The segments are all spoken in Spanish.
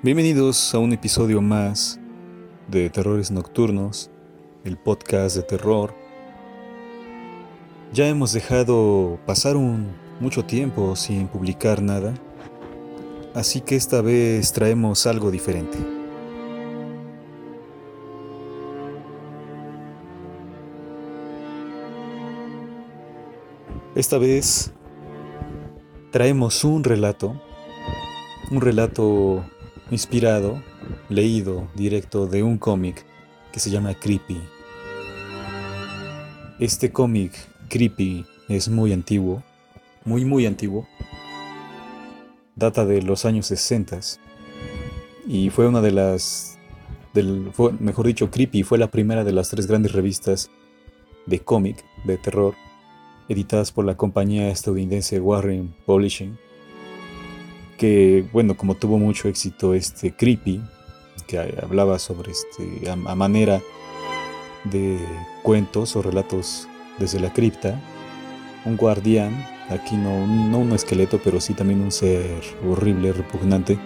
Bienvenidos a un episodio más de Terrores Nocturnos, el podcast de terror. Ya hemos dejado pasar un mucho tiempo sin publicar nada, así que esta vez traemos algo diferente. Esta vez traemos un relato, un relato inspirado, leído directo de un cómic que se llama Creepy. Este cómic Creepy es muy antiguo, muy muy antiguo. Data de los años 60 y fue una de las del, mejor dicho, Creepy fue la primera de las tres grandes revistas de cómic de terror editadas por la compañía estadounidense Warren Publishing que, bueno, como tuvo mucho éxito este Creepy, que hablaba sobre este, a, manera de cuentos o relatos desde la cripta, un guardián, aquí no, no un esqueleto, pero sí también un ser horrible, repugnante,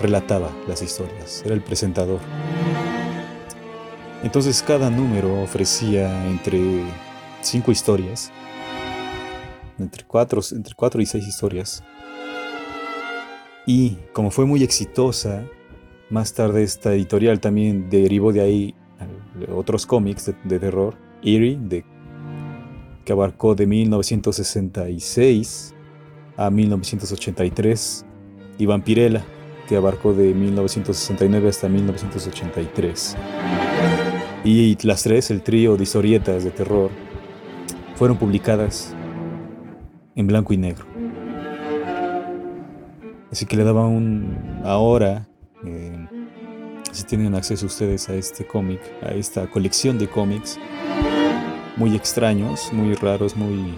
relataba las historias, era el presentador. Entonces cada número ofrecía entre cinco historias, entre cuatro, entre cuatro y seis historias, y como fue muy exitosa, más tarde esta editorial también derivó de ahí otros cómics de, terror, Eerie, que abarcó de 1966 a 1983, y Vampirella, que abarcó de 1969 hasta 1983. Y las tres, el trío de historietas de terror, fueron publicadas en blanco y negro. Así que le daba un... Ahora, eh, si tienen acceso ustedes a este cómic, a esta colección de cómics, muy extraños, muy raros, muy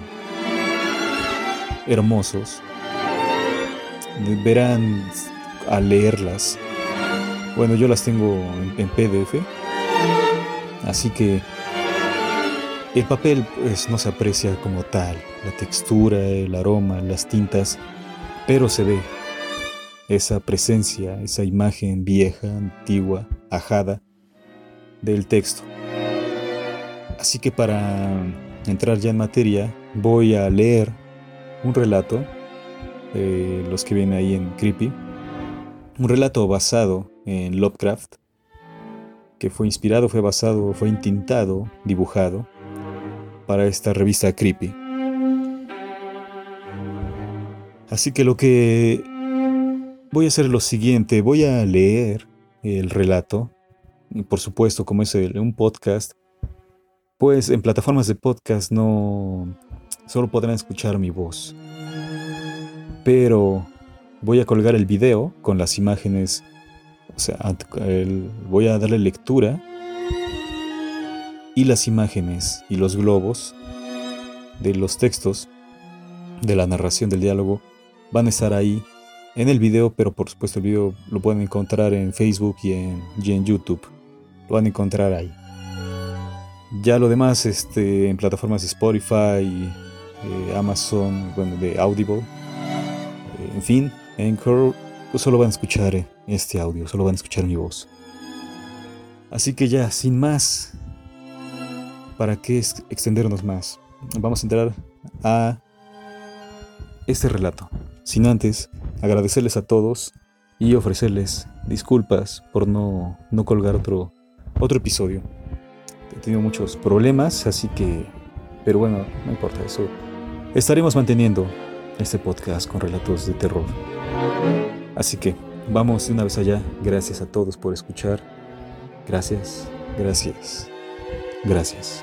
hermosos, verán al leerlas. Bueno, yo las tengo en, PDF, así que el papel pues, no se aprecia como tal, la textura, el aroma, las tintas, pero se ve, esa presencia, esa imagen vieja, antigua, ajada del texto. Así que para entrar ya en materia, voy a leer un relato, los que vienen ahí en Creepy, un relato basado en Lovecraft, que fue inspirado, fue basado, fue intintado, dibujado para esta revista Creepy. Así que lo que Voy a hacer lo siguiente, voy a leer el relato. Y por supuesto, como es un podcast, pues en plataformas de podcast no solo podrán escuchar mi voz. Pero voy a colgar el video con las imágenes, o sea, voy a darle lectura y las imágenes y los globos de los textos de la narración del diálogo van a estar ahí en el video, pero por supuesto el video lo pueden encontrar en Facebook y en, en YouTube. Lo van a encontrar ahí. Ya lo demás este, en plataformas de Spotify, eh, Amazon, bueno, de Audible, eh, en fin, Anchor, pues solo van a escuchar este audio, solo van a escuchar mi voz. Así que ya, sin más, ¿para qué extendernos más? Vamos a entrar a este relato. Sin antes agradecerles a todos y ofrecerles disculpas por no, no colgar otro, otro episodio. He tenido muchos problemas, así que... Pero bueno, no importa eso. Estaremos manteniendo este podcast con relatos de terror. Así que vamos de una vez allá. Gracias a todos por escuchar. Gracias, gracias, gracias.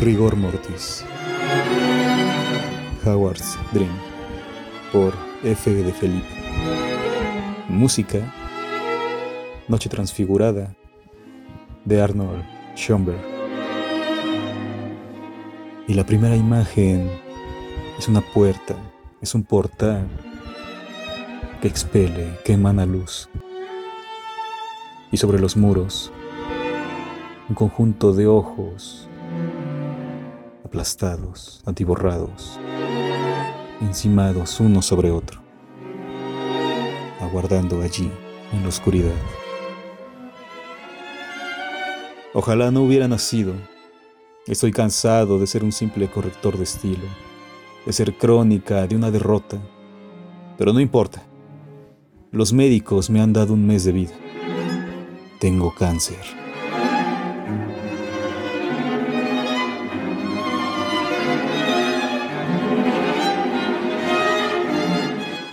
Rigor Mortis. Howard's Dream por F. de Felipe. Música Noche Transfigurada de Arnold Schoenberg. Y la primera imagen es una puerta, es un portal que expele, que emana luz. Y sobre los muros, un conjunto de ojos aplastados, atiborrados, encimados uno sobre otro, aguardando allí en la oscuridad. Ojalá no hubiera nacido. Estoy cansado de ser un simple corrector de estilo, de ser crónica de una derrota. Pero no importa. Los médicos me han dado un mes de vida. Tengo cáncer.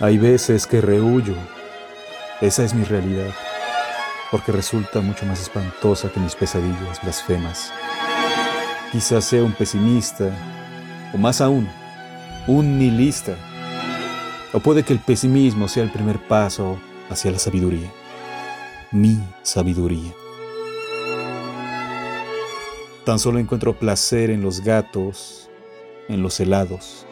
Hay veces que rehuyo. Esa es mi realidad, porque resulta mucho más espantosa que mis pesadillas blasfemas. Quizás sea un pesimista, o más aún, un nihilista. O puede que el pesimismo sea el primer paso hacia la sabiduría. Mi sabiduría. Tan solo encuentro placer en los gatos, en los helados,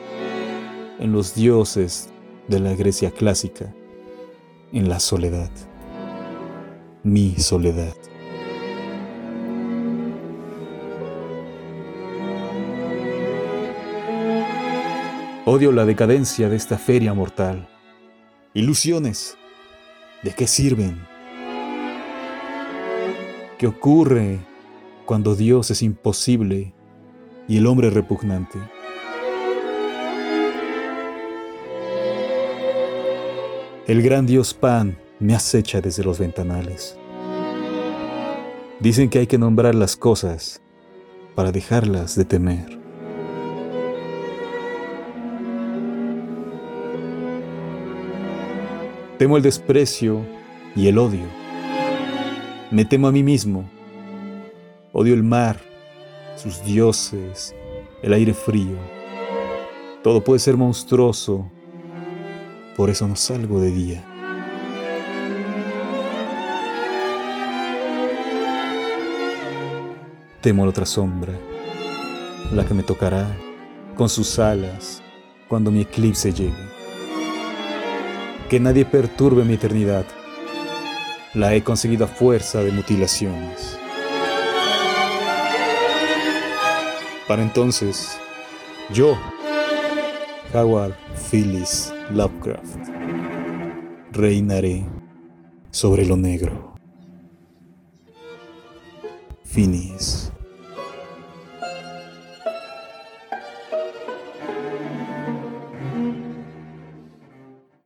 en los dioses de la Grecia clásica en la soledad, mi soledad. Odio la decadencia de esta feria mortal. Ilusiones, ¿de qué sirven? ¿Qué ocurre cuando Dios es imposible y el hombre repugnante? El gran dios Pan me acecha desde los ventanales. Dicen que hay que nombrar las cosas para dejarlas de temer. Temo el desprecio y el odio. Me temo a mí mismo. Odio el mar, sus dioses, el aire frío. Todo puede ser monstruoso por eso no salgo de día. Temo la otra sombra, la que me tocará con sus alas cuando mi eclipse llegue. Que nadie perturbe mi eternidad. La he conseguido a fuerza de mutilaciones. Para entonces, yo, Howard Phyllis Lovecraft. Reinaré sobre lo negro. Finis.